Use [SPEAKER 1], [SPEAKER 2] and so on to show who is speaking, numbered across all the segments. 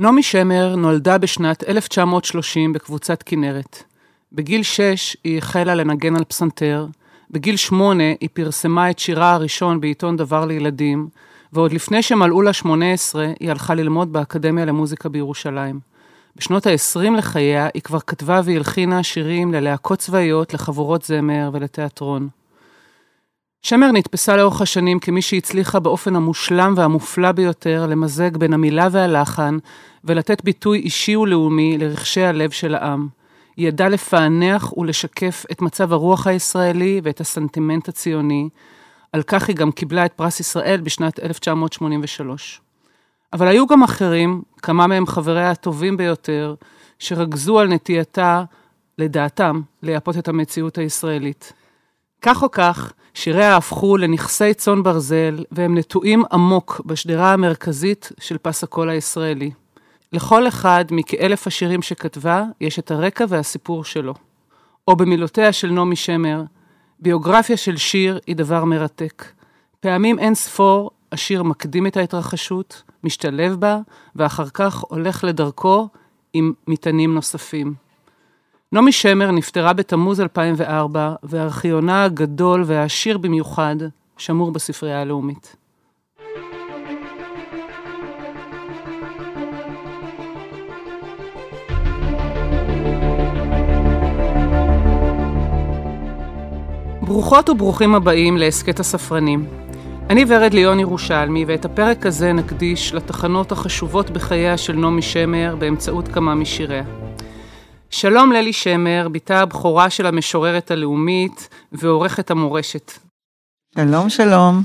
[SPEAKER 1] נעמי שמר נולדה בשנת 1930 בקבוצת כנרת. בגיל 6 היא החלה לנגן על פסנתר, בגיל 8 היא פרסמה את שירה הראשון בעיתון דבר לילדים, ועוד לפני שמלאו לה 18 היא הלכה ללמוד באקדמיה למוזיקה בירושלים. בשנות ה-20 לחייה היא כבר כתבה והלחינה שירים ללהקות צבאיות, לחבורות זמר ולתיאטרון. שמר נתפסה לאורך השנים כמי שהצליחה באופן המושלם והמופלא ביותר למזג בין המילה והלחן ולתת ביטוי אישי ולאומי לרכשי הלב של העם. היא ידעה לפענח ולשקף את מצב הרוח הישראלי ואת הסנטימנט הציוני. על כך היא גם קיבלה את פרס ישראל בשנת 1983. אבל היו גם אחרים, כמה מהם חבריה הטובים ביותר, שרגזו על נטייתה, לדעתם, לייפות את המציאות הישראלית. כך או כך, שיריה הפכו לנכסי צאן ברזל, והם נטועים עמוק בשדרה המרכזית של פס הקול הישראלי. לכל אחד מכאלף השירים שכתבה, יש את הרקע והסיפור שלו. או במילותיה של נעמי שמר, ביוגרפיה של שיר היא דבר מרתק. פעמים אין ספור, השיר מקדים את ההתרחשות, משתלב בה, ואחר כך הולך לדרכו עם מטענים נוספים. נעמי שמר נפטרה בתמוז 2004, וארכיונה הגדול והעשיר במיוחד שמור בספרייה הלאומית. ברוכות וברוכים הבאים להסכת הספרנים. אני ורד ליון ירושלמי, ואת הפרק הזה נקדיש לתחנות החשובות בחייה של נעמי שמר באמצעות כמה משיריה. שלום ללי שמר, בתה הבכורה של המשוררת הלאומית ועורכת המורשת.
[SPEAKER 2] שלום, שלום.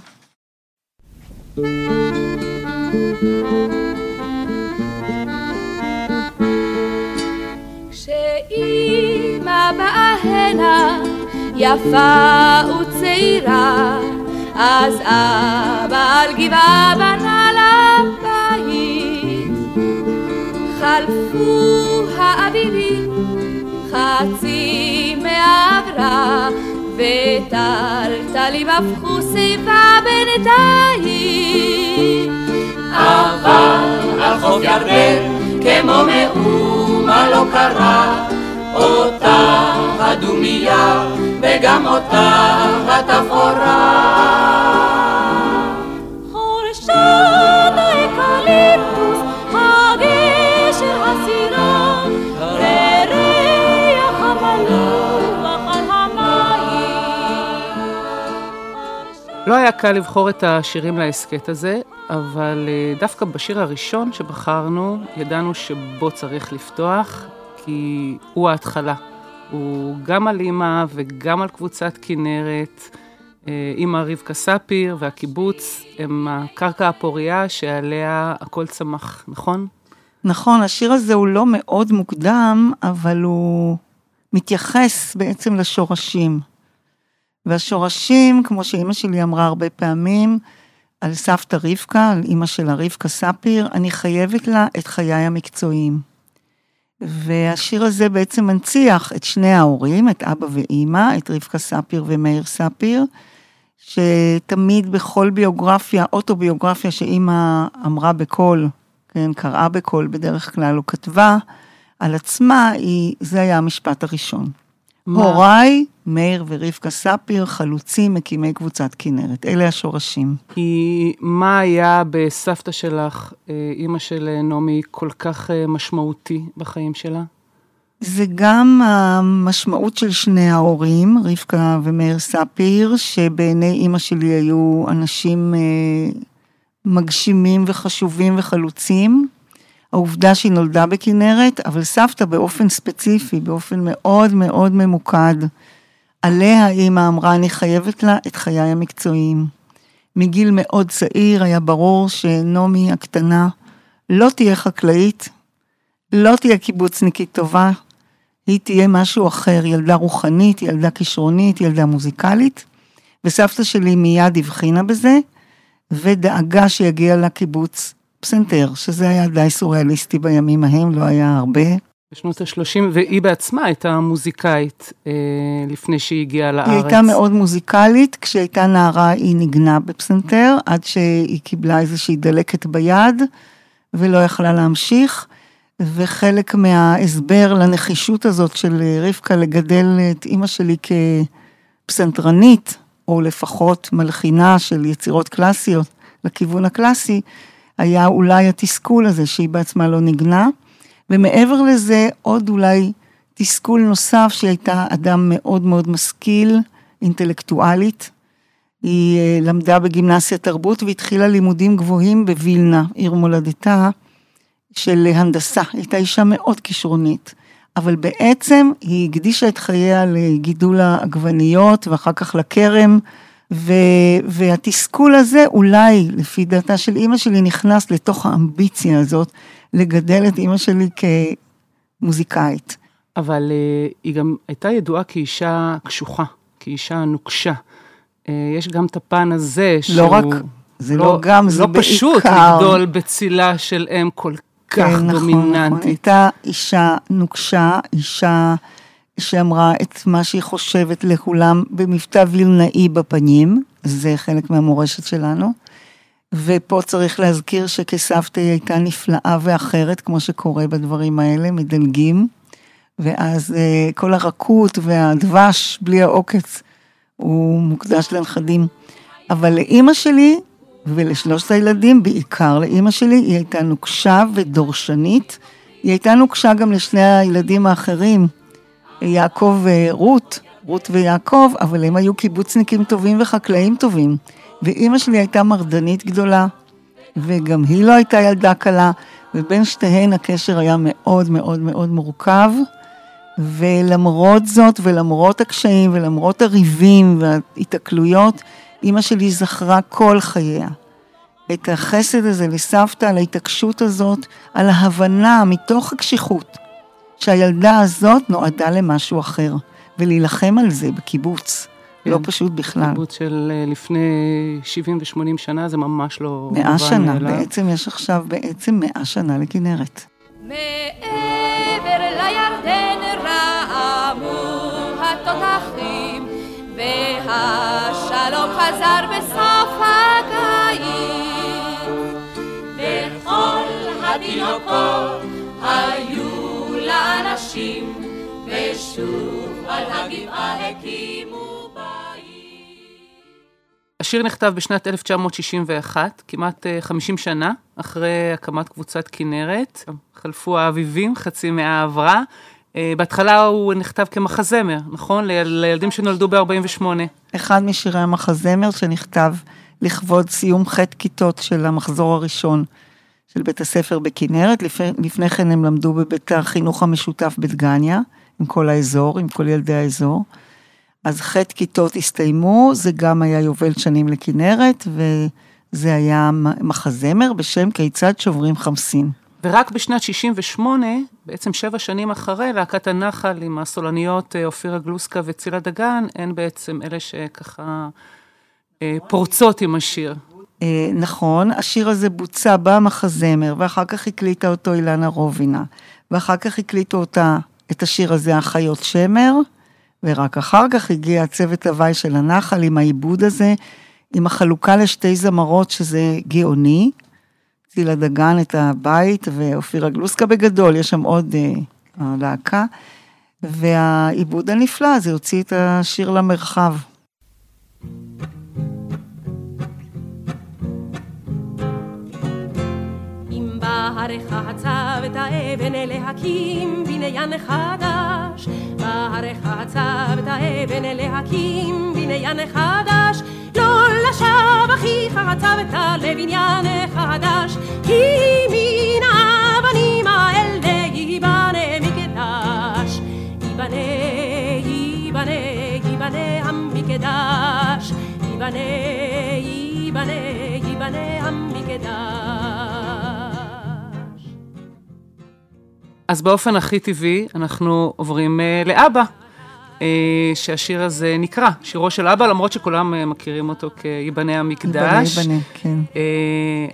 [SPEAKER 3] כשאימא באה הנה, יפה וצעירה, אז אבא על גבעה בנה לה בית. חלפו האביבים, חצי מעברה, וטלטלים הפכו שיבה בינתיים.
[SPEAKER 4] אבל על חוף ירדן, כמו מאומה לא קרה, אותה הדומייה וגם אותה התפאורה.
[SPEAKER 3] חורשת
[SPEAKER 1] לא היה קל לבחור את השירים להסכת הזה, אבל אה, דווקא בשיר הראשון שבחרנו, ידענו שבו צריך לפתוח, כי הוא ההתחלה. הוא גם על אימא וגם על קבוצת כנרת. אה, אימא רבקה ספיר והקיבוץ הם הקרקע הפורייה שעליה הכל צמח, נכון?
[SPEAKER 2] נכון, השיר הזה הוא לא מאוד מוקדם, אבל הוא מתייחס בעצם לשורשים. והשורשים, כמו שאימא שלי אמרה הרבה פעמים, על סבתא רבקה, על אימא שלה רבקה ספיר, אני חייבת לה את חיי המקצועיים. והשיר הזה בעצם מנציח את שני ההורים, את אבא ואימא, את רבקה ספיר ומאיר ספיר, שתמיד בכל ביוגרפיה, אוטוביוגרפיה שאימא אמרה בקול, כן, קראה בקול בדרך כלל, או כתבה על עצמה, היא, זה היה המשפט הראשון.
[SPEAKER 1] מה?
[SPEAKER 2] הוריי, מאיר ורבקה ספיר, חלוצים, מקימי קבוצת כנרת. אלה השורשים.
[SPEAKER 1] כי מה היה בסבתא שלך, אה, אימא של אה, נעמי, כל כך אה, משמעותי בחיים שלה?
[SPEAKER 2] זה גם המשמעות של שני ההורים, רבקה ומאיר ספיר, שבעיני אימא שלי היו אנשים מגשימים וחשובים וחלוצים. העובדה שהיא נולדה בכנרת, אבל סבתא באופן ספציפי, באופן מאוד מאוד ממוקד, עליה אימא אמרה, אני חייבת לה את חיי המקצועיים. מגיל מאוד צעיר היה ברור שנעמי הקטנה לא תהיה חקלאית, לא תהיה קיבוצניקית טובה, היא תהיה משהו אחר, ילדה רוחנית, ילדה כישרונית, ילדה מוזיקלית, וסבתא שלי מיד הבחינה בזה, ודאגה שיגיע לקיבוץ פסנתר, שזה היה די סוריאליסטי בימים ההם, לא היה הרבה.
[SPEAKER 1] בשנות ה-30, והיא בעצמה הייתה מוזיקאית אה, לפני שהיא הגיעה לארץ.
[SPEAKER 2] היא הייתה מאוד מוזיקלית, כשהייתה נערה היא ניגנה בפסנתר, עד שהיא קיבלה איזושהי דלקת ביד, ולא יכלה להמשיך, וחלק מההסבר לנחישות הזאת של רבקה לגדל את אימא שלי כפסנתרנית, או לפחות מלחינה של יצירות קלאסיות לכיוון הקלאסי, היה אולי התסכול הזה שהיא בעצמה לא ניגנה, ומעבר לזה עוד אולי תסכול נוסף שהיא הייתה אדם מאוד מאוד משכיל, אינטלקטואלית. היא אה, למדה בגימנסיה תרבות והתחילה לימודים גבוהים בווילנה, עיר מולדתה, של הנדסה. היא הייתה אישה מאוד כישרונית. אבל בעצם היא הקדישה את חייה לגידול העגבניות ואחר כך לכרם, ו, והתסכול הזה אולי, לפי דעתה של אימא שלי, נכנס לתוך האמביציה הזאת לגדל את אימא שלי כמוזיקאית.
[SPEAKER 1] אבל uh, היא גם הייתה ידועה כאישה קשוחה, כאישה נוקשה. Uh, יש גם את הפן הזה שהוא...
[SPEAKER 2] לא רק, זה לא, לא גם, זה
[SPEAKER 1] לא
[SPEAKER 2] בעיקר.
[SPEAKER 1] לא פשוט לגדול בצילה של אם כל כך
[SPEAKER 2] כן,
[SPEAKER 1] דומיננטית.
[SPEAKER 2] נכון, נכון. הייתה אישה נוקשה, אישה שאמרה את מה שהיא חושבת לכולם במבטא וילנאי בפנים, זה חלק מהמורשת שלנו. ופה צריך להזכיר שכסבתא היא הייתה נפלאה ואחרת, כמו שקורה בדברים האלה, מדלגים. ואז אה, כל הרכות והדבש בלי העוקץ הוא מוקדש לנכדים. אבל לאימא שלי ולשלושת הילדים, בעיקר לאימא שלי, היא הייתה נוקשה ודורשנית. היא הייתה נוקשה גם לשני הילדים האחרים, יעקב ורות, רות ויעקב, אבל הם היו קיבוצניקים טובים וחקלאים טובים. ואימא שלי הייתה מרדנית גדולה, וגם היא לא הייתה ילדה קלה, ובין שתיהן הקשר היה מאוד מאוד מאוד מורכב. ולמרות זאת, ולמרות הקשיים, ולמרות הריבים וההיתקלויות, אימא שלי זכרה כל חייה. את החסד הזה לסבתא, על ההתעקשות הזאת, על ההבנה מתוך הקשיחות, שהילדה הזאת נועדה למשהו אחר, ולהילחם על זה בקיבוץ. כן. לא פשוט בכלל.
[SPEAKER 1] קיבוץ של אה, לפני 70 ו-80 שנה זה ממש לא...
[SPEAKER 2] מאה שנה, מאליו. בעצם יש עכשיו בעצם מאה שנה לכנרת.
[SPEAKER 3] מעבר לירדן רעמו התותחים והשלום חזר בסוף הקיץ וכל התינוקות לאנשים ושוב על הגבעה הקימו
[SPEAKER 1] השיר נכתב בשנת 1961, כמעט 50 אה, שנה אחרי הקמת קבוצת כנרת. חלפו האביבים, חצי מאה עברה. אה, בהתחלה הוא נכתב כמחזמר, נכון? לילדים שנולדו ב-48.
[SPEAKER 2] אחד משירי המחזמר שנכתב לכבוד סיום ח' כיתות של המחזור הראשון של בית הספר בכנרת. לפני, לפני כן הם למדו בבית החינוך המשותף בדגניה, עם כל האזור, עם כל ילדי האזור. אז ח' כיתות הסתיימו, זה גם היה יובל שנים לכנרת, וזה היה מחזמר בשם כיצד שוברים חמסין.
[SPEAKER 1] ורק בשנת 68, בעצם שבע שנים אחרי, להקת הנחל עם הסולניות אה, אופירה גלוסקה וצילה דגן, הן בעצם אלה שככה אה, פורצות עם השיר.
[SPEAKER 2] אה, נכון, השיר הזה בוצע במחזמר, ואחר כך הקליטה אותו אילנה רובינה, ואחר כך הקליטו אותה, את השיר הזה, החיות שמר, ורק אחר כך הגיע הצוות הוואי של הנחל עם העיבוד הזה, עם החלוקה לשתי זמרות שזה גאוני. צילה דגן את הבית ואופירה גלוסקה בגדול, יש שם עוד uh, להקה. והעיבוד הנפלא זה הוציא את השיר למרחב.
[SPEAKER 3] בהרך הצב את האבן להקים בניין חדש. בהרך הצב את האבן להקים בניין חדש. לא לשווא אחיך הצבת לבניין חדש. כי מן האבנים האלה ייבנה מקדש. ייבנה, ייבנה, ייבנה המקדש. ייבנה, ייבנה, ייבנה המקדש.
[SPEAKER 1] אז באופן הכי טבעי, אנחנו עוברים uh, לאבא, uh, שהשיר הזה נקרא, שירו של אבא, למרות שכולם uh, מכירים אותו כיבנה המקדש.
[SPEAKER 2] ייבנה, כן. Uh,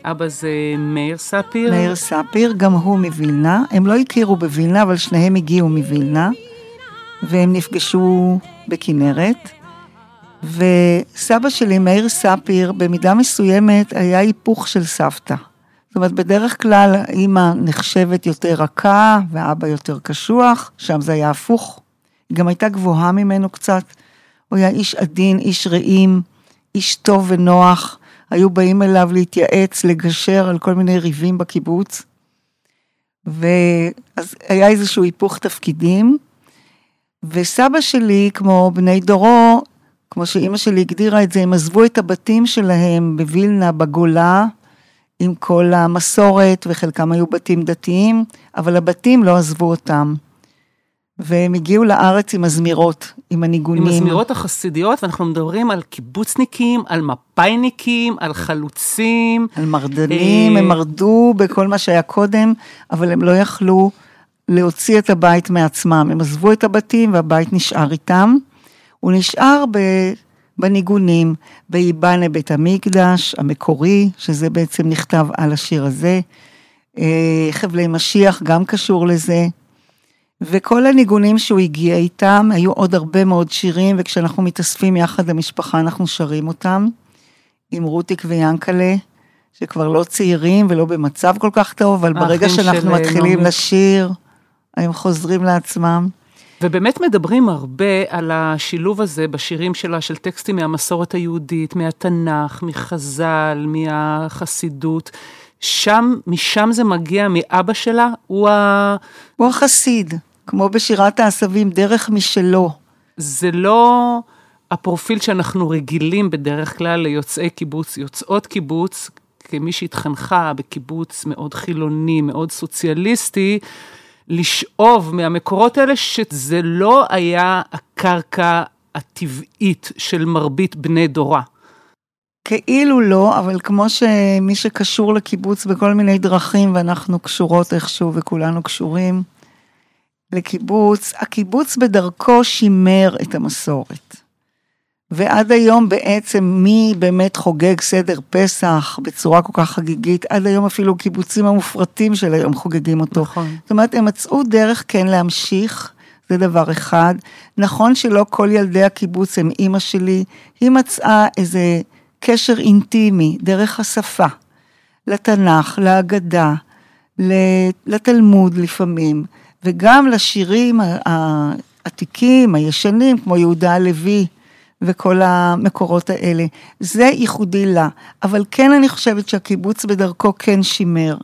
[SPEAKER 1] אבא זה מאיר ספיר.
[SPEAKER 2] מאיר ספיר, גם הוא מווילנה. הם לא הכירו בווילנה, אבל שניהם הגיעו מווילנה, והם נפגשו בכנרת. וסבא שלי, מאיר ספיר, במידה מסוימת היה היפוך של סבתא. זאת אומרת, בדרך כלל האימא נחשבת יותר רכה ואבא יותר קשוח, שם זה היה הפוך. היא גם הייתה גבוהה ממנו קצת. הוא היה איש עדין, איש רעים, איש טוב ונוח. היו באים אליו להתייעץ, לגשר על כל מיני ריבים בקיבוץ. ואז היה איזשהו היפוך תפקידים. וסבא שלי, כמו בני דורו, כמו שאימא שלי הגדירה את זה, הם עזבו את הבתים שלהם בווילנה, בגולה, עם כל המסורת, וחלקם היו בתים דתיים, אבל הבתים לא עזבו אותם. והם הגיעו לארץ עם הזמירות, עם הניגונים.
[SPEAKER 1] עם הזמירות החסידיות, ואנחנו מדברים על קיבוצניקים, על מפאיניקים, על חלוצים.
[SPEAKER 2] על מרדנים, הם מרדו בכל מה שהיה קודם, אבל הם לא יכלו להוציא את הבית מעצמם. הם עזבו את הבתים והבית נשאר איתם. הוא נשאר ב... בניגונים, ויבנה בית המקדש המקורי, שזה בעצם נכתב על השיר הזה. חבלי משיח גם קשור לזה. וכל הניגונים שהוא הגיע איתם, היו עוד הרבה מאוד שירים, וכשאנחנו מתאספים יחד למשפחה אנחנו שרים אותם, עם רוטיק ויאנקלה, שכבר לא צעירים ולא במצב כל כך טוב, אבל ברגע שאנחנו מתחילים נומי. לשיר, הם חוזרים לעצמם.
[SPEAKER 1] ובאמת מדברים הרבה על השילוב הזה בשירים שלה, של טקסטים מהמסורת היהודית, מהתנ"ך, מחז"ל, מהחסידות. שם, משם זה מגיע, מאבא שלה, הוא ה...
[SPEAKER 2] הוא החסיד. כמו בשירת העשבים, דרך משלו.
[SPEAKER 1] זה לא הפרופיל שאנחנו רגילים בדרך כלל ליוצאי קיבוץ, יוצאות קיבוץ, כמי שהתחנכה בקיבוץ מאוד חילוני, מאוד סוציאליסטי, לשאוב מהמקורות האלה שזה לא היה הקרקע הטבעית של מרבית בני דורה.
[SPEAKER 2] כאילו לא, אבל כמו שמי שקשור לקיבוץ בכל מיני דרכים, ואנחנו קשורות איכשהו וכולנו קשורים, לקיבוץ, הקיבוץ בדרכו שימר את המסורת. ועד היום בעצם מי באמת חוגג סדר פסח בצורה כל כך חגיגית, עד היום אפילו קיבוצים המופרטים של היום חוגגים אותו.
[SPEAKER 1] נכון.
[SPEAKER 2] זאת אומרת, הם מצאו דרך כן להמשיך, זה דבר אחד. נכון שלא כל ילדי הקיבוץ הם אימא שלי, היא מצאה איזה קשר אינטימי דרך השפה, לתנ"ך, להגדה, לתלמוד לפעמים. וגם לשירים העתיקים, הישנים, כמו יהודה הלוי וכל המקורות האלה. זה ייחודי לה, אבל כן אני חושבת שהקיבוץ בדרכו כן שימר.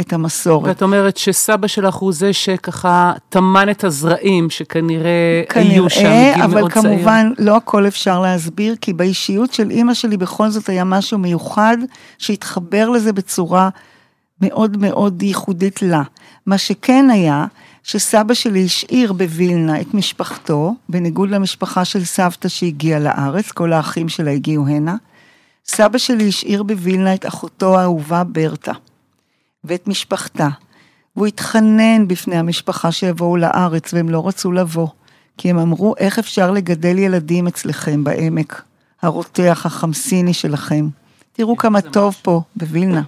[SPEAKER 2] את המסורת.
[SPEAKER 1] ואת אומרת שסבא שלך הוא זה שככה טמן את הזרעים שכנראה כנראה, היו שם מגיל מאוד צעיר.
[SPEAKER 2] אבל כמובן לא הכל אפשר להסביר, כי באישיות של אימא שלי בכל זאת היה משהו מיוחד שהתחבר לזה בצורה מאוד מאוד ייחודית לה. מה שכן היה, שסבא שלי השאיר בווילנה את משפחתו, בניגוד למשפחה של סבתא שהגיעה לארץ, כל האחים שלה הגיעו הנה. סבא שלי השאיר בווילנה את אחותו האהובה ברטה, ואת משפחתה. והוא התחנן בפני המשפחה שיבואו לארץ, והם לא רצו לבוא, כי הם אמרו, איך אפשר לגדל ילדים אצלכם בעמק הרותח, החמסיני שלכם? תראו כמה טוב. פה בווילנה.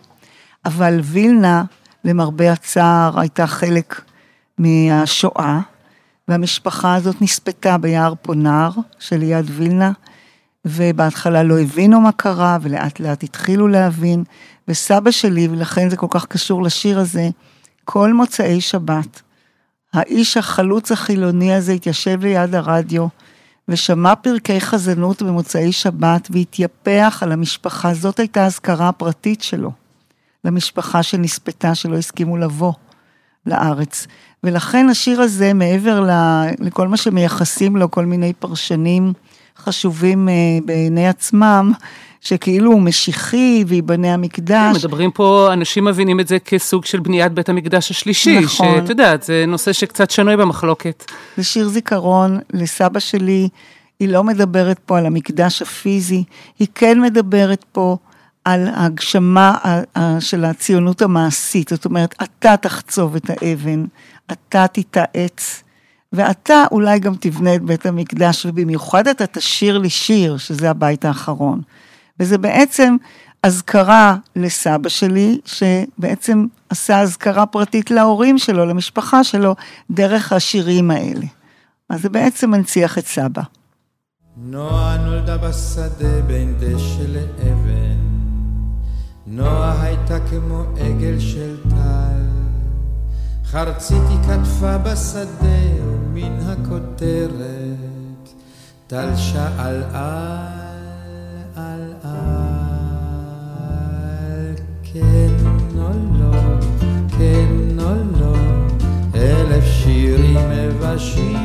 [SPEAKER 2] אבל וילנה, למרבה הצער, הייתה חלק מהשואה, והמשפחה הזאת נספתה ביער פונר שליד וילנה, ובהתחלה לא הבינו מה קרה, ולאט לאט התחילו להבין, וסבא שלי, ולכן זה כל כך קשור לשיר הזה, כל מוצאי שבת, האיש החלוץ החילוני הזה התיישב ליד הרדיו, ושמע פרקי חזנות במוצאי שבת, והתייפח על המשפחה, זאת הייתה האזכרה הפרטית שלו, למשפחה שנספתה, שלא הסכימו לבוא לארץ. ולכן השיר הזה, מעבר לכל מה שמייחסים לו כל מיני פרשנים חשובים אה, בעיני עצמם, שכאילו הוא משיחי וייבנה המקדש.
[SPEAKER 1] מדברים פה, אנשים מבינים את זה כסוג של בניית בית המקדש השלישי. נכון. שאת יודעת, זה נושא שקצת שנוי במחלוקת.
[SPEAKER 2] זה שיר זיכרון לסבא שלי, היא לא מדברת פה על המקדש הפיזי, היא כן מדברת פה על ההגשמה של הציונות המעשית, זאת אומרת, אתה תחצוב את האבן, אתה תתעץ, ואתה אולי גם תבנה את בית המקדש, ובמיוחד אתה תשיר לי שיר, שזה הבית האחרון. וזה בעצם אזכרה לסבא שלי, שבעצם עשה אזכרה פרטית להורים שלו, למשפחה שלו, דרך השירים האלה. אז זה בעצם מנציח את סבא.
[SPEAKER 5] נועה נולדה בשדה בין דשא לאבן נועה הייתה כמו עגל של טל, חרציתי כתפה בשדה ומן הכותרת, טל שאל על, על, על, כן או לא, כן או לא, אלף שירים ובשיר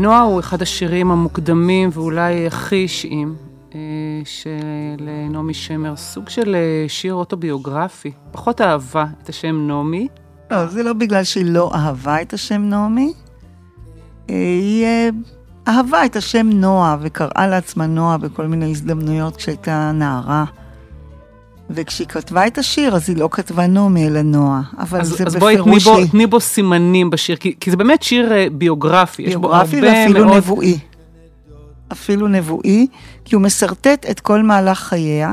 [SPEAKER 5] נועה
[SPEAKER 1] הוא אחד השירים המוקדמים ואולי הכי אישיים אה, של נעמי שמר, סוג של אה, שיר אוטוביוגרפי. פחות אהבה את השם נעמי.
[SPEAKER 2] לא, זה לא בגלל שהיא לא אהבה את השם נעמי. היא אהבה את השם נועה וקראה לעצמה נועה בכל מיני הזדמנויות כשהייתה נערה. וכשהיא כתבה את השיר, אז היא לא כתבה נעמי אלא נועה, אבל
[SPEAKER 1] אז,
[SPEAKER 2] זה
[SPEAKER 1] אז
[SPEAKER 2] בפירוש...
[SPEAKER 1] אז בואי תני בו, תני בו סימנים בשיר, כי, כי זה באמת שיר אה, ביוגרפי,
[SPEAKER 2] ביוגרפי יש בו הרבה ואפילו מאוד... נבואי. אפילו נבואי, כי הוא משרטט את כל מהלך חייה,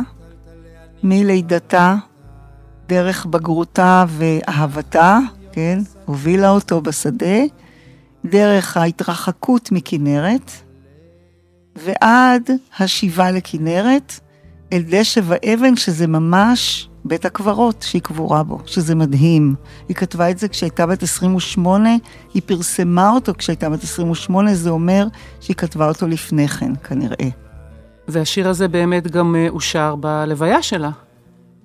[SPEAKER 2] מלידתה, דרך בגרותה ואהבתה, כן? הובילה אותו בשדה, דרך ההתרחקות מכנרת, ועד השיבה לכנרת, אל דשא ואבן, שזה ממש בית הקברות שהיא קבורה בו, שזה מדהים. היא כתבה את זה כשהייתה בת 28, היא פרסמה אותו כשהייתה בת 28, זה אומר שהיא כתבה אותו לפני כן, כנראה.
[SPEAKER 1] והשיר הזה באמת גם אה, אושר בלוויה שלה.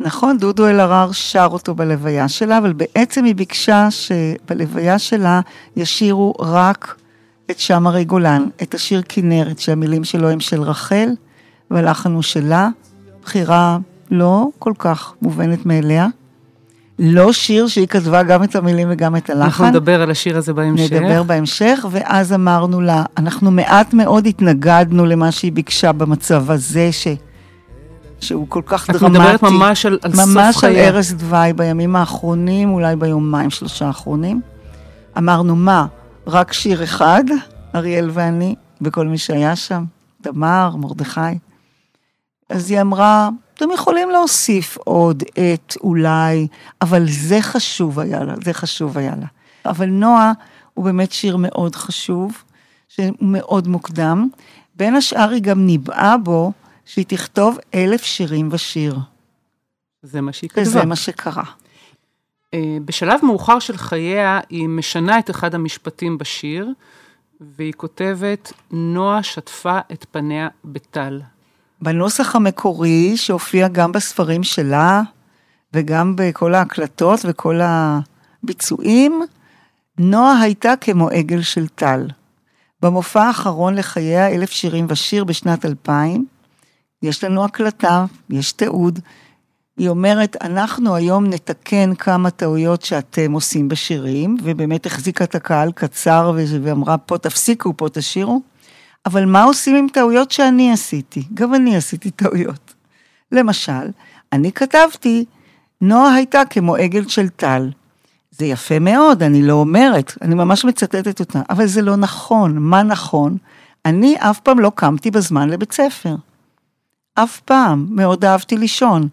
[SPEAKER 2] נכון, דודו אלהרר שר אותו בלוויה שלה, אבל בעצם היא ביקשה שבלוויה שלה ישירו רק את שם הרי גולן, את השיר כנרת, שהמילים שלו הם של רחל, והלחן הוא שלה, בחירה לא כל כך מובנת מאליה. לא שיר שהיא כתבה גם את המילים וגם את הלחן.
[SPEAKER 1] אנחנו נדבר על השיר הזה בהמשך.
[SPEAKER 2] נדבר בהמשך, ואז אמרנו לה, אנחנו מעט מאוד התנגדנו למה שהיא ביקשה במצב הזה, ש... שהוא כל כך
[SPEAKER 1] את
[SPEAKER 2] דרמטי.
[SPEAKER 1] את מדברת ממש על, על סוף חייה.
[SPEAKER 2] ממש על ערש דווי בימים האחרונים, אולי ביומיים שלושה האחרונים. אמרנו, מה, רק שיר אחד, אריאל ואני, וכל מי שהיה שם, תמר, מרדכי. אז היא אמרה, אתם יכולים להוסיף עוד את, אולי, אבל זה חשוב היה לה, זה חשוב היה לה. אבל נועה הוא באמת שיר מאוד חשוב, שהוא מאוד מוקדם. בין השאר היא גם ניבאה בו שהיא תכתוב אלף שירים בשיר.
[SPEAKER 1] זה מה שהיא כתבה.
[SPEAKER 2] וזה מה שקרה.
[SPEAKER 1] אה, בשלב מאוחר של חייה, היא משנה את אחד המשפטים בשיר, והיא כותבת, נועה שטפה את פניה בטל.
[SPEAKER 2] בנוסח המקורי, שהופיע גם בספרים שלה, וגם בכל ההקלטות וכל הביצועים, נועה הייתה כמו עגל של טל. במופע האחרון לחייה, אלף שירים ושיר בשנת 2000, יש לנו הקלטה, יש תיעוד. היא אומרת, אנחנו היום נתקן כמה טעויות שאתם עושים בשירים, ובאמת החזיקה את הקהל קצר ואמרה, פה תפסיקו, פה תשירו. אבל מה עושים עם טעויות שאני עשיתי? גם אני עשיתי טעויות. למשל, אני כתבתי, נועה הייתה כמו עגל של טל. זה יפה מאוד, אני לא אומרת, אני ממש מצטטת אותה, אבל זה לא נכון. מה נכון? אני אף פעם לא קמתי בזמן לבית ספר. אף פעם, מאוד אהבתי לישון.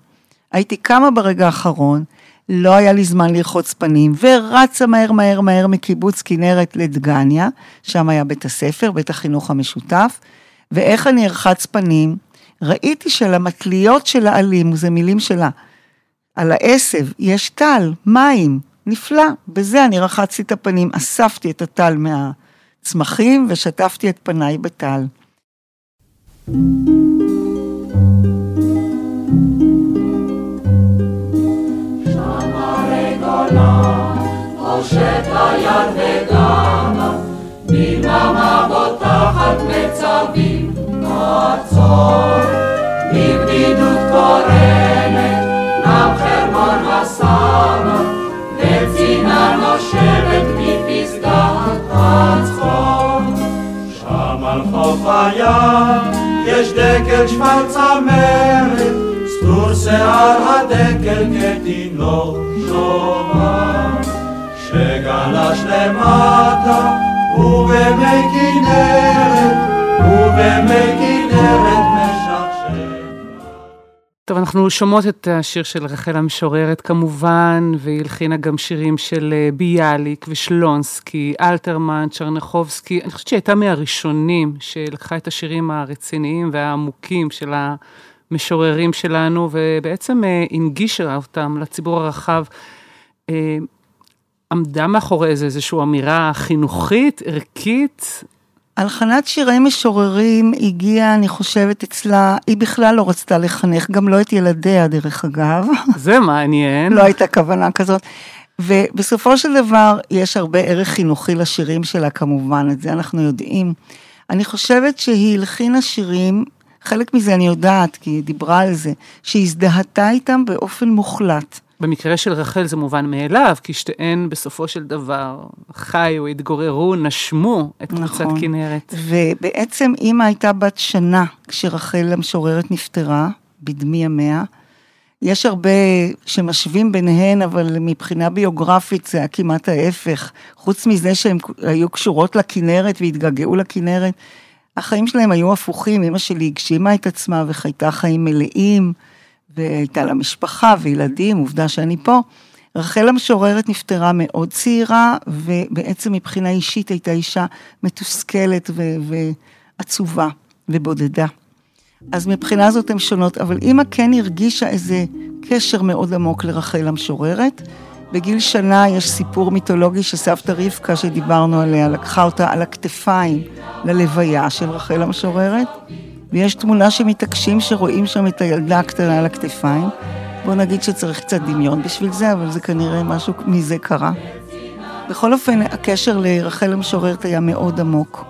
[SPEAKER 2] הייתי קמה ברגע האחרון, לא היה לי זמן לרחוץ פנים, ורצה מהר מהר מהר מקיבוץ כנרת לדגניה, שם היה בית הספר, בית החינוך המשותף, ואיך אני ארחץ פנים? ראיתי שלמטליות של העלים, זה מילים שלה, על העשב יש טל, מים, נפלא. בזה אני רחצתי את הפנים, אספתי את הטל מהצמחים ושטפתי את פניי בטל.
[SPEAKER 4] פושט היד וגמה, דממה בוטחת מצבים עצור. מבדידות קורנת, נם חרמון הסמה, וצינה נושבת מפסגת הצחוק. שם על חוף הים יש דקל שפל צמרת, סטור שיער הדקל כתינוק שומן. שגלש למטה ובמי כנרת, ובמי כנרת
[SPEAKER 1] טוב, אנחנו שומעות את השיר של רחל המשוררת כמובן, והיא הלחינה גם שירים של אה, ביאליק ושלונסקי, אלתרמן, צ'רנחובסקי. אני חושבת שהיא הייתה מהראשונים שלקחה את השירים הרציניים והעמוקים של המשוררים שלנו, ובעצם אה, הנגישה אותם לציבור הרחב. עמדה מאחורי זה איזושהי אמירה חינוכית, ערכית,
[SPEAKER 2] הלחנת שירי משוררים הגיעה, אני חושבת, אצלה, היא בכלל לא רצתה לחנך, גם לא את ילדיה, דרך אגב.
[SPEAKER 1] זה מעניין.
[SPEAKER 2] לא הייתה כוונה כזאת. ובסופו של דבר, יש הרבה ערך חינוכי לשירים שלה, כמובן, את זה אנחנו יודעים. אני חושבת שהיא הלחינה שירים, חלק מזה אני יודעת, כי היא דיברה על זה, שהזדהתה איתם באופן מוחלט.
[SPEAKER 1] במקרה של רחל זה מובן מאליו, כי שתיהן בסופו של דבר חיו, התגוררו, נשמו את קבוצת נכון. כנרת.
[SPEAKER 2] ובעצם אימא הייתה בת שנה כשרחל המשוררת נפטרה, בדמי ימיה. יש הרבה שמשווים ביניהן, אבל מבחינה ביוגרפית זה היה כמעט ההפך. חוץ מזה שהן היו קשורות לכנרת והתגעגעו לכנרת, החיים שלהם היו הפוכים. אמא שלי הגשימה את עצמה וחייתה חיים מלאים. והייתה לה משפחה וילדים, עובדה שאני פה. רחל המשוררת נפטרה מאוד צעירה, ובעצם מבחינה אישית הייתה אישה מתוסכלת ו- ועצובה ובודדה. אז מבחינה זאת הן שונות, אבל אימא כן הרגישה איזה קשר מאוד עמוק לרחל המשוררת. בגיל שנה יש סיפור מיתולוגי שסבתא רבקה, שדיברנו עליה, לקחה אותה על הכתפיים ללוויה של רחל המשוררת. ויש תמונה שמתעקשים שרואים שם את הילדה הקטנה על הכתפיים. בוא נגיד שצריך קצת דמיון בשביל זה, אבל זה כנראה משהו מזה קרה. בכל אופן, הקשר לרחל המשוררת היה מאוד עמוק,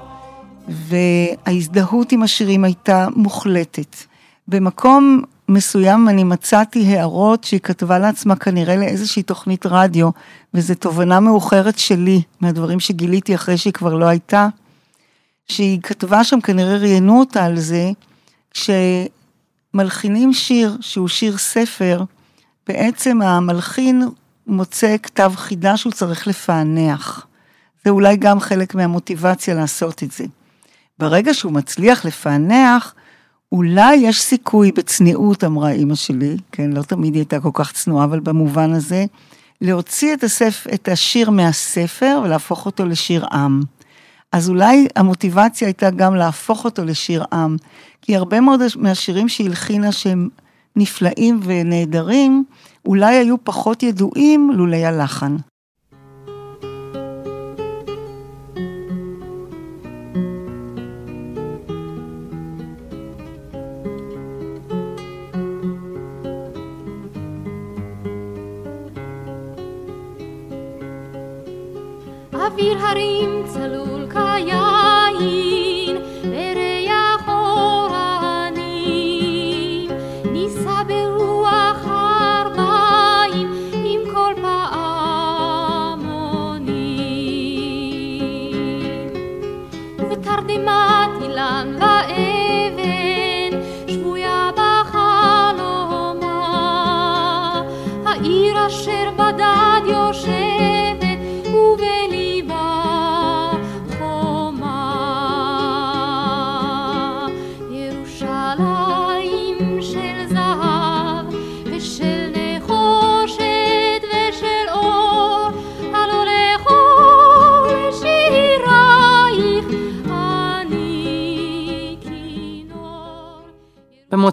[SPEAKER 2] וההזדהות עם השירים הייתה מוחלטת. במקום מסוים אני מצאתי הערות שהיא כתבה לעצמה כנראה לאיזושהי תוכנית רדיו, וזו תובנה מאוחרת שלי, מהדברים שגיליתי אחרי שהיא כבר לא הייתה. שהיא כתבה שם, כנראה ראיינו אותה על זה, כשמלחינים שיר, שהוא שיר ספר, בעצם המלחין מוצא כתב חידה שהוא צריך לפענח. זה אולי גם חלק מהמוטיבציה לעשות את זה. ברגע שהוא מצליח לפענח, אולי יש סיכוי בצניעות, אמרה אימא שלי, כן, לא תמיד היא הייתה כל כך צנועה, אבל במובן הזה, להוציא את, הספ... את השיר מהספר ולהפוך אותו לשיר עם. אז אולי המוטיבציה הייתה גם להפוך אותו לשיר עם, כי הרבה מאוד מהשירים שהיא הלחינה שהם נפלאים ונהדרים, אולי היו פחות ידועים לולי הלחן.
[SPEAKER 3] אוויר הרים צלול yeah.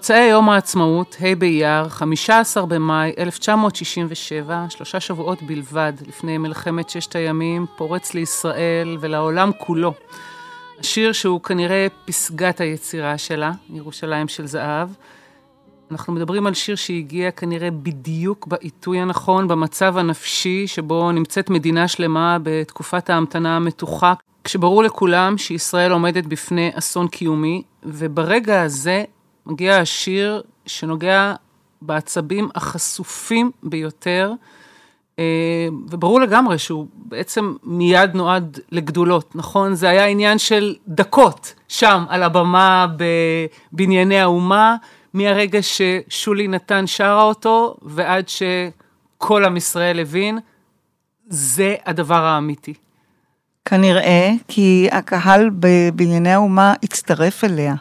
[SPEAKER 1] במוצאי יום העצמאות, ה' באייר, 15 במאי 1967, שלושה שבועות בלבד לפני מלחמת ששת הימים, פורץ לישראל ולעולם כולו. השיר שהוא כנראה פסגת היצירה שלה, ירושלים של זהב. אנחנו מדברים על שיר שהגיע כנראה בדיוק בעיתוי הנכון, במצב הנפשי שבו נמצאת מדינה שלמה בתקופת ההמתנה המתוחה, כשברור לכולם שישראל עומדת בפני אסון קיומי, וברגע הזה מגיע השיר שנוגע בעצבים החשופים ביותר, אה, וברור לגמרי שהוא בעצם מיד נועד לגדולות, נכון? זה היה עניין של דקות שם על הבמה בבנייני האומה, מהרגע ששולי נתן שרה אותו ועד שכל עם ישראל הבין, זה הדבר האמיתי.
[SPEAKER 2] כנראה, כי הקהל בבנייני האומה הצטרף אליה.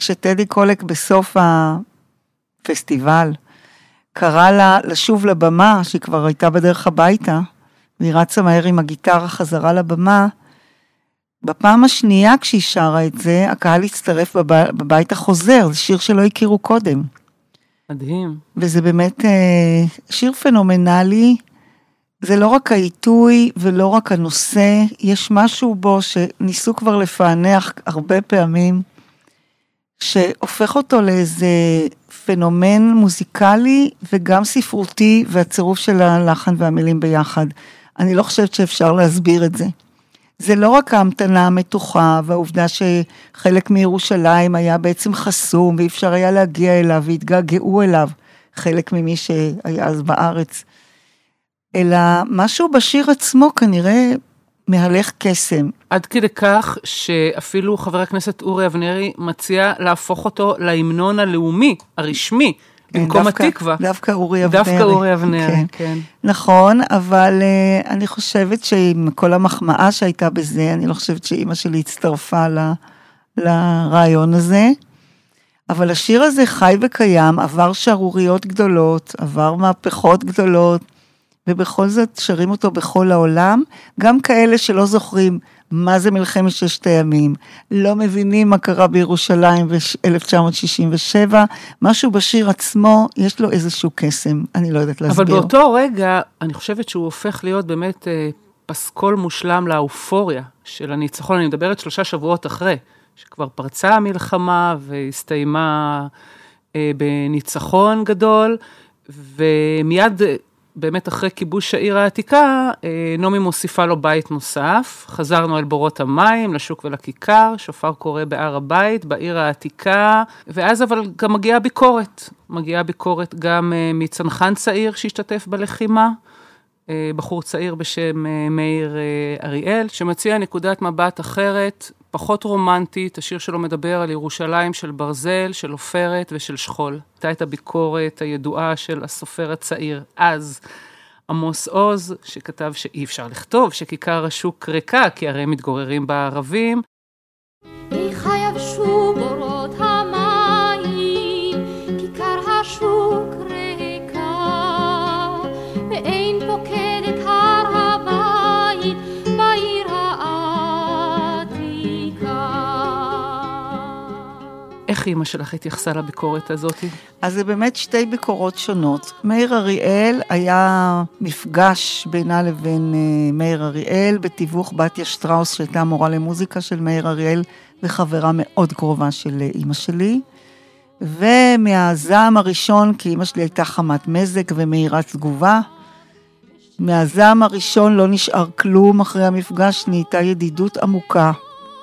[SPEAKER 2] כשטדי קולק בסוף הפסטיבל קרא לה לשוב לבמה, שהיא כבר הייתה בדרך הביתה, והיא רצה מהר עם הגיטרה חזרה לבמה, בפעם השנייה כשהיא שרה את זה, הקהל הצטרף בב... בבית החוזר, זה שיר שלא הכירו קודם.
[SPEAKER 1] מדהים.
[SPEAKER 2] וזה באמת אה, שיר פנומנלי, זה לא רק העיתוי ולא רק הנושא, יש משהו בו שניסו כבר לפענח הרבה פעמים, שהופך אותו לאיזה פנומן מוזיקלי וגם ספרותי, והצירוף של הלחן והמילים ביחד. אני לא חושבת שאפשר להסביר את זה. זה לא רק ההמתנה המתוחה והעובדה שחלק מירושלים היה בעצם חסום ואי אפשר היה להגיע אליו והתגעגעו אליו, חלק ממי שהיה אז בארץ. אלא משהו בשיר עצמו כנראה מהלך קסם.
[SPEAKER 1] עד כדי כך שאפילו חבר הכנסת אורי אבנרי מציע להפוך אותו להמנון הלאומי, הרשמי,
[SPEAKER 2] כן,
[SPEAKER 1] במקום
[SPEAKER 2] דווקא-
[SPEAKER 1] התקווה.
[SPEAKER 2] דווקא אורי אבנרי.
[SPEAKER 1] דווקא אורי אבנרי,
[SPEAKER 2] כן.
[SPEAKER 1] כן.
[SPEAKER 2] נכון, אבל uh, אני חושבת שעם כל המחמאה שהייתה בזה, אני לא חושבת שאימא שלי הצטרפה ל, לרעיון הזה. אבל השיר הזה חי וקיים, עבר שערוריות גדולות, עבר מהפכות גדולות, ובכל זאת שרים אותו בכל העולם, גם כאלה שלא זוכרים מה זה מלחמת ששת הימים, לא מבינים מה קרה בירושלים ב-1967, משהו בשיר עצמו, יש לו איזשהו קסם, אני לא יודעת להסביר.
[SPEAKER 1] אבל באותו רגע, אני חושבת שהוא הופך להיות באמת אה, פסקול מושלם לאופוריה של הניצחון. אני מדברת שלושה שבועות אחרי, שכבר פרצה המלחמה והסתיימה אה, בניצחון גדול, ומיד, באמת אחרי כיבוש העיר העתיקה, אה, נעמי מוסיפה לו בית נוסף. חזרנו אל בורות המים, לשוק ולכיכר, שופר קורא בהר הבית, בעיר העתיקה, ואז אבל גם מגיעה ביקורת. מגיעה ביקורת גם אה, מצנחן צעיר שהשתתף בלחימה, בחור צעיר בשם אה, מאיר אה, אריאל, שמציע נקודת מבט אחרת, פחות רומנטית, השיר שלו מדבר על ירושלים של ברזל, של עופרת ושל שכול. הייתה את הביקורת הידועה של הסופר הצעיר אז, עמוס עוז, שכתב שאי אפשר לכתוב שכיכר השוק ריקה, כי הרי מתגוררים בה ערבים,
[SPEAKER 3] איך יבשו בורות
[SPEAKER 1] איך אימא שלך התייחסה לביקורת הזאת?
[SPEAKER 2] אז זה באמת שתי ביקורות שונות. מאיר אריאל היה מפגש בינה לבין אה, מאיר אריאל בתיווך בתיה שטראוס שהייתה מורה למוזיקה של מאיר אריאל וחברה מאוד קרובה של אה, אימא שלי. ומהזעם הראשון, כי אימא שלי הייתה חמת מזג ומהירת תגובה, מהזעם הראשון לא נשאר כלום אחרי המפגש, נהייתה ידידות עמוקה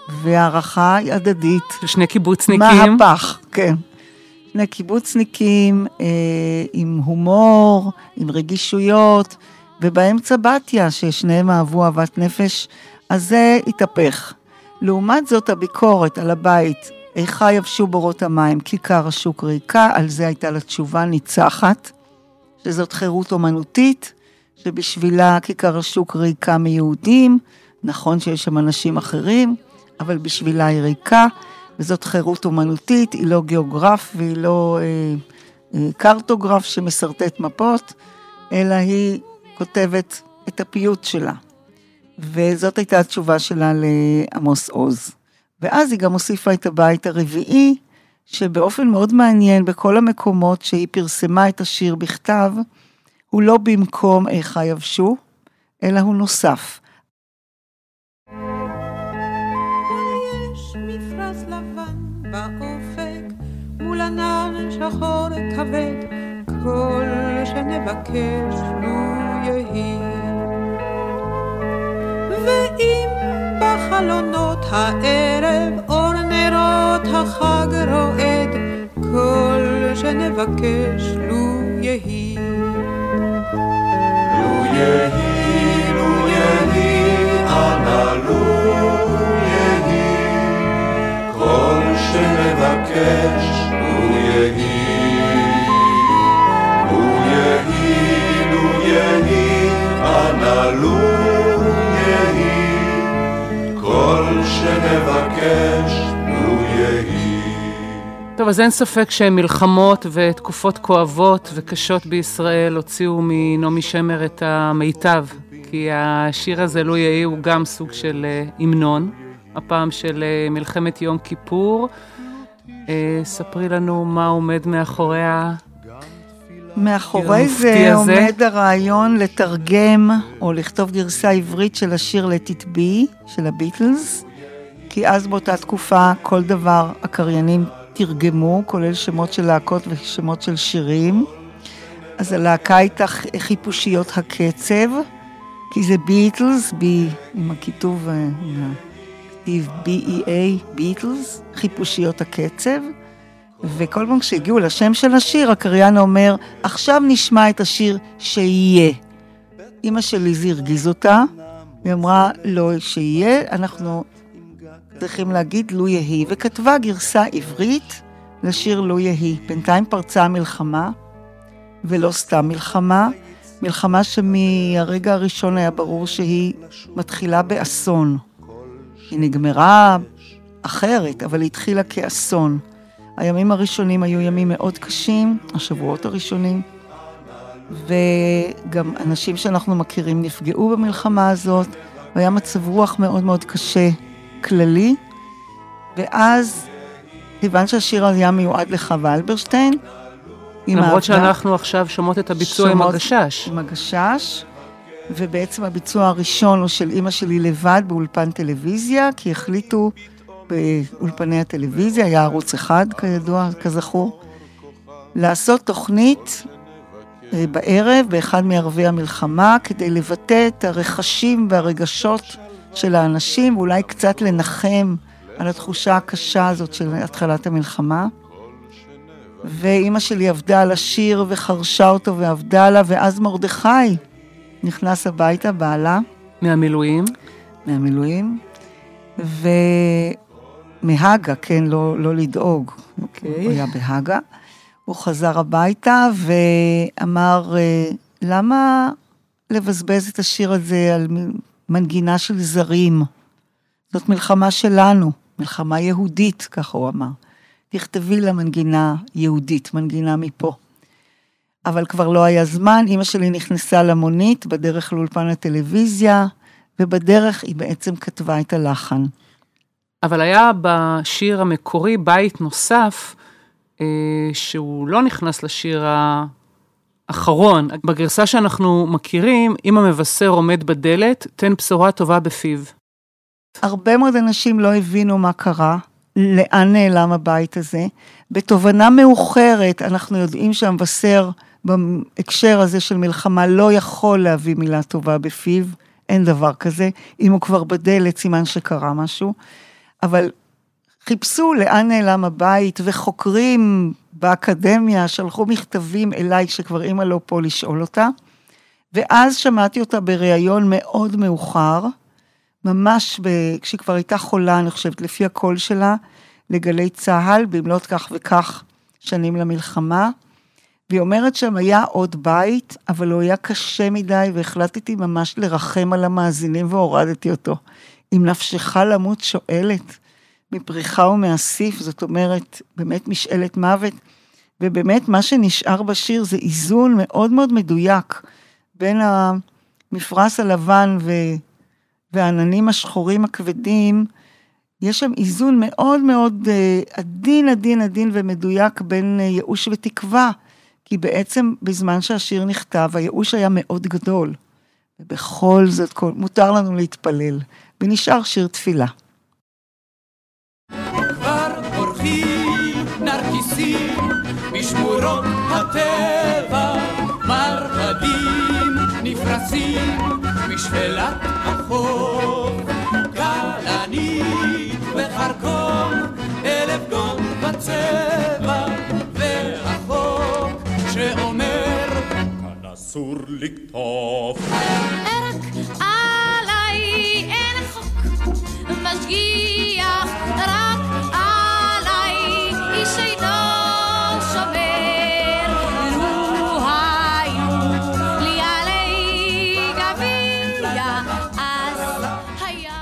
[SPEAKER 2] והערכה הדדית.
[SPEAKER 1] שני קיבוצניקים.
[SPEAKER 2] מהפך, כן. שני קיבוצניקים אה, עם הומור, עם רגישויות, ובאמצע בתיה, ששניהם אהבו אהבת נפש, אז זה התהפך. לעומת זאת, הביקורת על הבית, איכה יבשו בורות המים, כיכר השוק ריקה, על זה הייתה לה תשובה ניצחת, שזאת חירות אומנותית, שבשבילה כיכר השוק ריקה מיהודים, נכון שיש שם אנשים אחרים, אבל בשבילה היא ריקה, וזאת חירות אומנותית, היא לא גיאוגרף והיא לא אה, אה, קרטוגרף שמסרטט מפות, אלא היא כותבת את הפיוט שלה. וזאת הייתה התשובה שלה לעמוס עוז. ואז היא גם הוסיפה את הבית הרביעי, שבאופן מאוד מעניין, בכל המקומות שהיא פרסמה את השיר בכתב, הוא לא במקום איכה יבשו, אלא הוא נוסף.
[SPEAKER 6] מול ענן שחור כבד, כל שנבקש לו יהי. ואם בחלונות הערב אור נרות החג רועד, כל שנבקש לו יהי.
[SPEAKER 4] לו יהי, לו יהי, אנא לו יהי, כל שנבקש יהי, אנא לו יהי, כל שנבקש לו יהי.
[SPEAKER 1] טוב, אז אין ספק שמלחמות ותקופות כואבות וקשות בישראל הוציאו מנעמי שמר את המיטב, כי השיר הזה, לו יהי, הוא גם סוג של אה, המנון, הפעם של אה, מלחמת יום כיפור. אה, ספרי לנו מה עומד מאחורי
[SPEAKER 2] מאחורי זה. עומד הרעיון לתרגם או לכתוב גרסה עברית של השיר Let It Be של הביטלס, כי אז באותה תקופה כל דבר הקריינים תרגמו, כולל שמות של להקות ושמות של שירים. אז הלהקה הייתה חיפושיות הקצב, כי זה ביטלס, בי עם הכיתוב, אה, עם הכתיב B-E-A, ביטלס, חיפושיות הקצב. וכל פעם כשהגיעו לשם של השיר, הקריין אומר, עכשיו נשמע את השיר שיהיה. אימא שלי זה הרגיז אותה, היא אמרה, לא שיהיה, אנחנו צריכים להגיד לו יהי, וכתבה גרסה עברית לשיר לו יהי. בינתיים פרצה המלחמה, ולא סתם מלחמה, מלחמה שמהרגע הראשון היה ברור שהיא מתחילה באסון. היא נגמרה אחרת, אבל היא התחילה כאסון. הימים הראשונים היו ימים מאוד קשים, השבועות הראשונים, וגם אנשים שאנחנו מכירים נפגעו במלחמה הזאת, והיה מצב רוח מאוד מאוד קשה, כללי, ואז, כיוון שהשיר היה מיועד לחווה אלברשטיין,
[SPEAKER 1] למרות שאנחנו עכשיו שומעות את הביצוע עם הגשש.
[SPEAKER 2] עם הגשש, ובעצם הביצוע הראשון הוא של אימא שלי לבד באולפן טלוויזיה, כי החליטו באולפני הטלוויזיה, היה ערוץ אחד כידוע, כזכור, לעשות תוכנית אה, בערב, באחד מערבי המלחמה, כדי לבטא את הרכשים והרגשות של האנשים, ואולי קצת לנחם על התחושה הקשה הזאת של התחלת המלחמה. ואימא שלי עבדה על השיר וחרשה אותו ועבדה עליו, ואז מרדכי נכנס הביתה, בעלה,
[SPEAKER 1] מהמילואים.
[SPEAKER 2] מהמילואים, ומהגה, כן, לא, לא לדאוג,
[SPEAKER 1] אוקיי.
[SPEAKER 2] הוא היה בהגה. הוא חזר הביתה ואמר, אה, למה לבזבז את השיר הזה על מנגינה של זרים? זאת מלחמה שלנו, מלחמה יהודית, ככה הוא אמר. תכתבי לה מנגינה יהודית, מנגינה מפה. אבל כבר לא היה זמן, אימא שלי נכנסה למונית בדרך לאולפן הטלוויזיה, ובדרך היא בעצם כתבה את הלחן.
[SPEAKER 1] אבל היה בשיר המקורי בית נוסף, אה, שהוא לא נכנס לשיר האחרון. בגרסה שאנחנו מכירים, אם המבשר עומד בדלת, תן בשורה טובה בפיו.
[SPEAKER 2] הרבה מאוד אנשים לא הבינו מה קרה, לאן נעלם הבית הזה. בתובנה מאוחרת, אנחנו יודעים שהמבשר בהקשר הזה של מלחמה לא יכול להביא מילה טובה בפיו, אין דבר כזה. אם הוא כבר בדלת, סימן שקרה משהו. אבל חיפשו לאן נעלם הבית, וחוקרים באקדמיה שלחו מכתבים אליי, שכבר אימא לא פה לשאול אותה. ואז שמעתי אותה בריאיון מאוד מאוחר, ממש ב... כשהיא כבר הייתה חולה, אני חושבת, לפי הקול שלה, לגלי צה"ל, במלאת כך וכך שנים למלחמה. והיא אומרת שם היה עוד בית, אבל הוא היה קשה מדי, והחלטתי ממש לרחם על המאזינים והורדתי אותו. אם נפשך למות שואלת, מפריחה ומאסיף, זאת אומרת, באמת משאלת מוות. ובאמת, מה שנשאר בשיר זה איזון מאוד מאוד מדויק בין המפרש הלבן ו... והעננים השחורים הכבדים, יש שם איזון מאוד מאוד אה, עדין, עדין, עדין ומדויק בין אה, ייאוש ותקווה, כי בעצם בזמן שהשיר נכתב, הייאוש היה מאוד גדול. ובכל זאת, מותר לנו להתפלל, ונשאר שיר תפילה.
[SPEAKER 7] כבר פורחים נרקיסים בשמורות הטבע, מרבדים נפרסים משפלת החוף. כלנית וחרקום, אלף גון בצבע, והחוק שאומר כאן אסור לקטוף.
[SPEAKER 3] רק משגיח, רק עליי איש אינו שומר. לו היו לי עלי גביע, אז היה...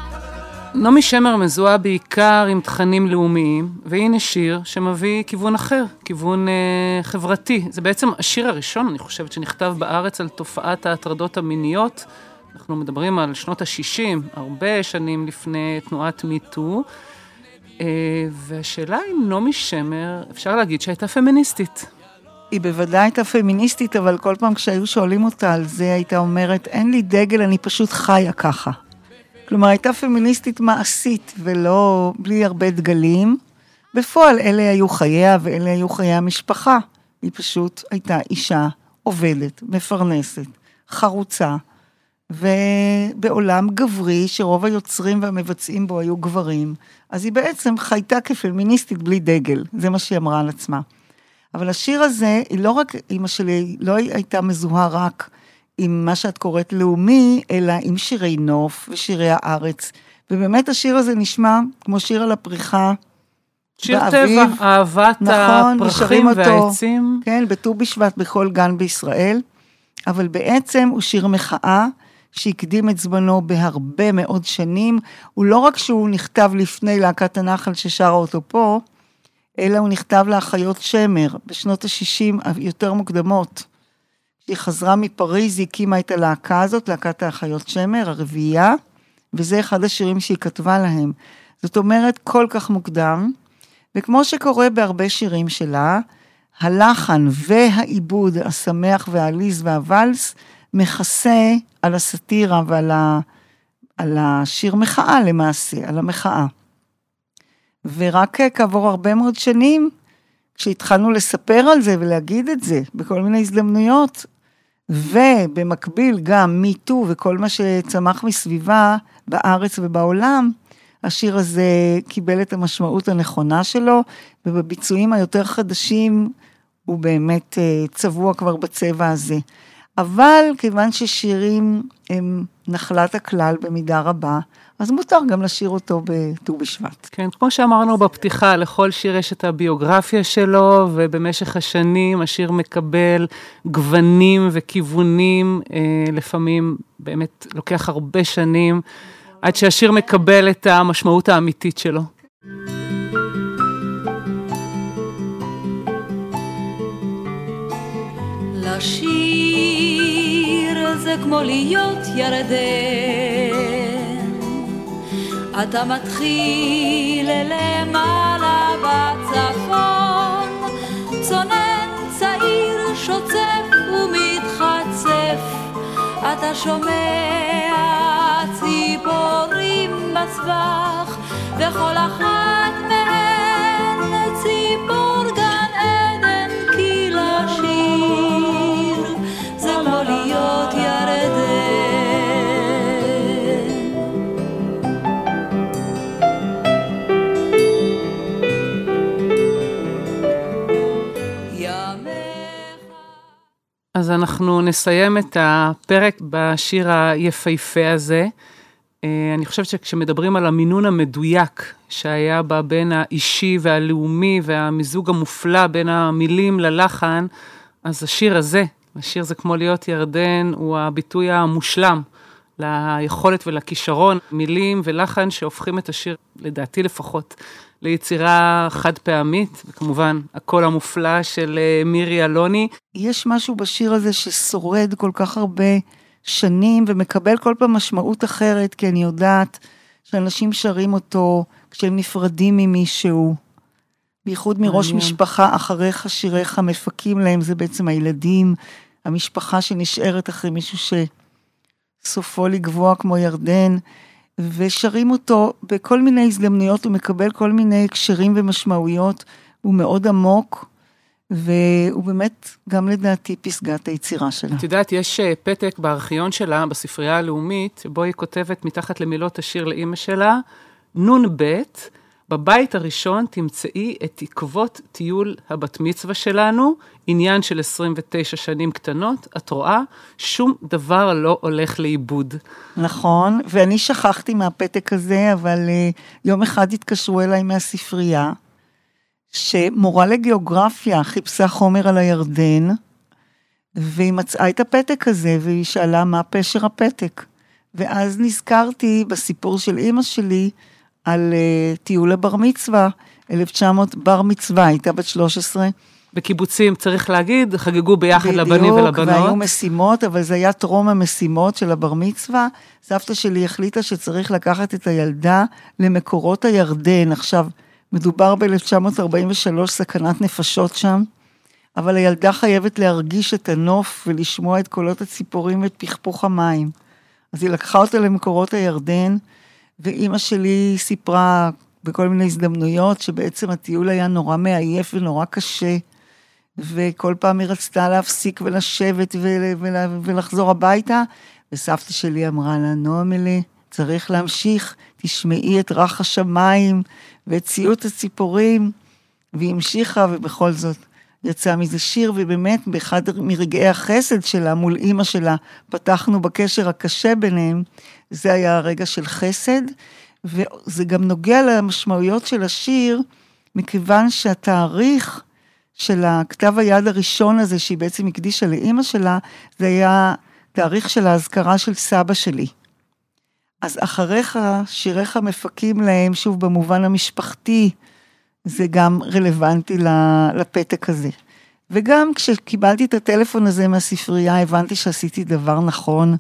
[SPEAKER 1] נעמי שמר מזוהה בעיקר עם תכנים לאומיים, והנה שיר שמביא כיוון אחר, כיוון אה, חברתי. זה בעצם השיר הראשון, אני חושבת, שנכתב בארץ על תופעת ההטרדות המיניות. אנחנו מדברים על שנות ה-60, הרבה שנים לפני תנועת מיטו. אה, והשאלה אם נעמי שמר, אפשר להגיד שהייתה פמיניסטית.
[SPEAKER 2] היא בוודאי הייתה פמיניסטית, אבל כל פעם כשהיו שואלים אותה על זה, הייתה אומרת, אין לי דגל, אני פשוט חיה ככה. כלומר, הייתה פמיניסטית מעשית ולא, בלי הרבה דגלים. בפועל, אלה היו חייה ואלה היו חיי המשפחה. היא פשוט הייתה אישה עובדת, מפרנסת, חרוצה, ובעולם גברי, שרוב היוצרים והמבצעים בו היו גברים, אז היא בעצם חייתה כפמיניסטית בלי דגל, זה מה שהיא אמרה על עצמה. אבל השיר הזה, היא לא רק, אימא שלי לא הייתה מזוהה רק עם מה שאת קוראת לאומי, אלא עם שירי נוף ושירי הארץ. ובאמת השיר הזה נשמע כמו שיר על הפריחה.
[SPEAKER 1] שיר
[SPEAKER 2] באביב.
[SPEAKER 1] טבע, אהבת
[SPEAKER 2] נכון,
[SPEAKER 1] הפרחים
[SPEAKER 2] אותו,
[SPEAKER 1] והעצים.
[SPEAKER 2] כן, בט"ו בשבט בכל גן בישראל, אבל בעצם הוא שיר מחאה שהקדים את זמנו בהרבה מאוד שנים. הוא לא רק שהוא נכתב לפני להקת הנחל ששרה אותו פה, אלא הוא נכתב לאחיות שמר בשנות ה-60 היותר מוקדמות. כשהיא חזרה מפריז, היא הקימה את הלהקה הזאת, להקת האחיות שמר, הרביעייה, וזה אחד השירים שהיא כתבה להם. זאת אומרת, כל כך מוקדם, וכמו שקורה בהרבה שירים שלה, הלחן והעיבוד השמח והעליז והוואלס מכסה על הסאטירה ועל ה... על השיר מחאה למעשה, על המחאה. ורק כעבור הרבה מאוד שנים, כשהתחלנו לספר על זה ולהגיד את זה בכל מיני הזדמנויות, ובמקביל גם מיטו וכל מה שצמח מסביבה בארץ ובעולם, השיר הזה קיבל את המשמעות הנכונה שלו, ובביצועים היותר חדשים הוא באמת אה, צבוע כבר בצבע הזה. אבל כיוון ששירים הם נחלת הכלל במידה רבה, אז מותר גם לשיר אותו בט"ו בשבט.
[SPEAKER 1] כן, כמו שאמרנו בפתיחה, לכל שיר יש את הביוגרפיה שלו, ובמשך השנים השיר מקבל גוונים וכיוונים, אה, לפעמים באמת לוקח הרבה שנים, עד שהשיר מקבל את המשמעות האמיתית שלו.
[SPEAKER 3] לשיר כמו להיות ירדן, אתה מתחיל למעלה בצפון, צונן צעיר שוצף ומתחצף, אתה שומע ציפורים בסבך, וכל אחת מהן
[SPEAKER 1] אז אנחנו נסיים את הפרק בשיר היפהפה הזה. אה, אני חושבת שכשמדברים על המינון המדויק שהיה בה בין האישי והלאומי והמיזוג המופלא בין המילים ללחן, אז השיר הזה, השיר זה כמו להיות ירדן, הוא הביטוי המושלם ליכולת ולכישרון, מילים ולחן שהופכים את השיר, לדעתי לפחות, ליצירה חד פעמית, וכמובן הקול המופלא של אה, מירי אלוני.
[SPEAKER 2] יש משהו בשיר הזה ששורד כל כך הרבה שנים ומקבל כל פעם משמעות אחרת, כי אני יודעת שאנשים שרים אותו כשהם נפרדים ממישהו. בייחוד מראש
[SPEAKER 1] מעניין.
[SPEAKER 2] משפחה, אחריך שיריך מפקים להם, זה בעצם הילדים, המשפחה שנשארת אחרי מישהו שסופו לגבוה כמו ירדן, ושרים אותו בכל מיני הזדמנויות, הוא מקבל כל מיני הקשרים ומשמעויות, הוא מאוד עמוק, והוא באמת, גם לדעתי, פסגת היצירה שלה.
[SPEAKER 1] את יודעת, יש אה, פתק בארכיון שלה, בספרייה הלאומית, שבו היא כותבת מתחת למילות השיר לאימא שלה, נ"ב, בבית הראשון תמצאי את עקבות טיול הבת מצווה שלנו, עניין של 29 שנים קטנות, את רואה, שום דבר לא הולך לאיבוד.
[SPEAKER 2] נכון, ואני שכחתי מהפתק הזה, אבל uh, יום אחד התקשרו אליי מהספרייה, שמורה לגיאוגרפיה חיפשה חומר על הירדן, והיא מצאה את הפתק הזה, והיא שאלה מה פשר הפתק. ואז נזכרתי בסיפור של אימא שלי, על uh, טיול לבר מצווה, 1900, בר מצווה, הייתה בת 13.
[SPEAKER 1] בקיבוצים, צריך להגיד, חגגו ביחד לבנים ולבנות.
[SPEAKER 2] בדיוק, והיו משימות, אבל זה היה טרום המשימות של הבר מצווה. סבתא שלי החליטה שצריך לקחת את הילדה למקורות הירדן. עכשיו, מדובר ב-1943, סכנת נפשות שם, אבל הילדה חייבת להרגיש את הנוף ולשמוע את קולות הציפורים ואת פכפוך המים. אז היא לקחה אותה למקורות הירדן, ואימא שלי סיפרה בכל מיני הזדמנויות שבעצם הטיול היה נורא מעייף ונורא קשה. וכל פעם היא רצתה להפסיק ולשבת ולחזור הביתה, וסבתא שלי אמרה לה, נועמלה, צריך להמשיך, תשמעי את רך השמיים ואת ציוט הציפורים. והיא המשיכה, ובכל זאת יצא מזה שיר, ובאמת באחד מרגעי החסד שלה מול אימא שלה, פתחנו בקשר הקשה ביניהם, זה היה הרגע של חסד, וזה גם נוגע למשמעויות של השיר, מכיוון שהתאריך של הכתב היד הראשון הזה, שהיא בעצם הקדישה לאימא שלה, זה היה תאריך של האזכרה של סבא שלי. אז אחריך, שיריך מפקים להם, שוב, במובן המשפחתי, זה גם רלוונטי לפתק הזה. וגם כשקיבלתי את הטלפון הזה מהספרייה, הבנתי שעשיתי דבר נכון,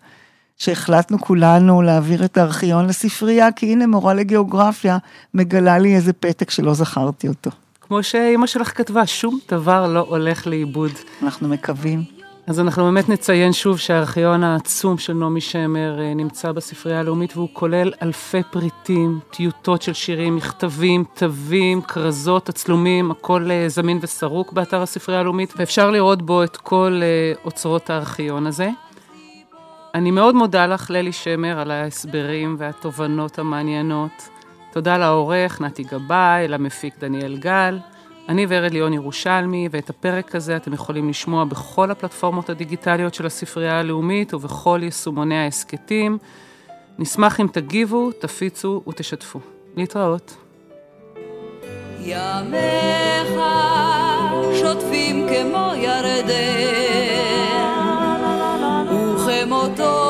[SPEAKER 2] שהחלטנו כולנו להעביר את הארכיון לספרייה, כי הנה מורה לגיאוגרפיה מגלה לי איזה פתק שלא זכרתי אותו.
[SPEAKER 1] כמו שאימא שלך כתבה, שום דבר לא הולך לאיבוד.
[SPEAKER 2] אנחנו מקווים.
[SPEAKER 1] אז אנחנו באמת נציין שוב שהארכיון העצום של נעמי שמר אה, נמצא בספרייה הלאומית והוא כולל אלפי פריטים, טיוטות של שירים, מכתבים, תווים, כרזות, תצלומים, הכל אה, זמין וסרוק באתר הספרייה הלאומית, ואפשר לראות בו את כל אה, אוצרות הארכיון הזה. אני מאוד מודה לך, ללי שמר, על ההסברים והתובנות המעניינות. תודה לעורך נתי גבאי, למפיק דניאל גל. אני ורד ליאון ירושלמי, ואת הפרק הזה אתם יכולים לשמוע בכל הפלטפורמות הדיגיטליות של הספרייה הלאומית ובכל יישומוני ההסכתים. נשמח אם תגיבו, תפיצו ותשתפו. להתראות.
[SPEAKER 3] ימיך שוטפים כמו ירדן וכמותו